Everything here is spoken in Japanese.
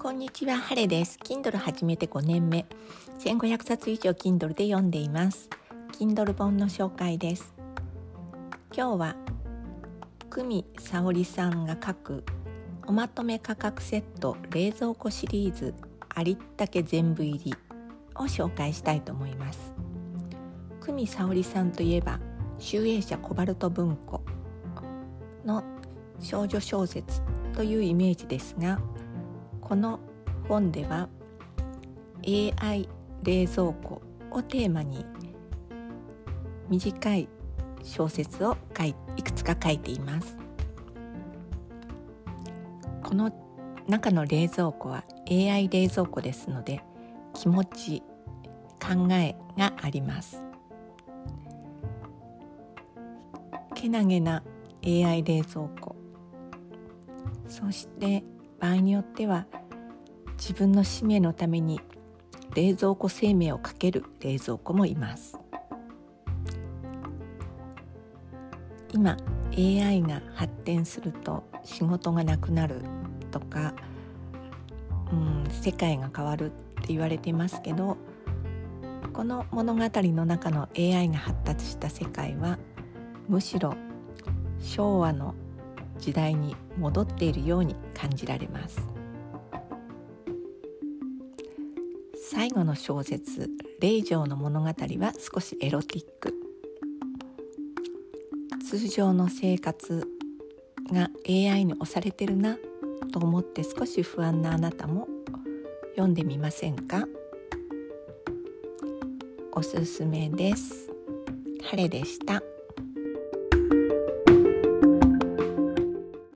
こんにちは、ハレです。Kindle 始めて5年目。1500冊以上 Kindle で読んでいます。Kindle 本の紹介です。今日は久美沙織さんが書くおまとめ価格セット冷蔵庫シリーズありったけ全部入りを紹介したいと思います。久美沙織さんといえば集英社コバルト文庫の少女小説というイメージですがこの本では AI 冷蔵庫をテーマに短い小説を書いいくつか書いています。この中の冷蔵庫は AI 冷蔵庫ですので気持ち考えがあります。けなげな AI 冷蔵庫。そして場合によっては自分の使命のために冷蔵庫生命をかける冷蔵庫もいます。今 AI が発展すると仕事がなくなるとか、うん、世界が変わるって言われてますけどこの物語の中の AI が発達した世界はむしろ昭和の時代に戻っているように感じられます。最後の小説「霊場の物語」は少しエロティック通常の生活が AI に押されてるなと思って少し不安なあなたも読んでみませんか？おすすめです。晴れでした。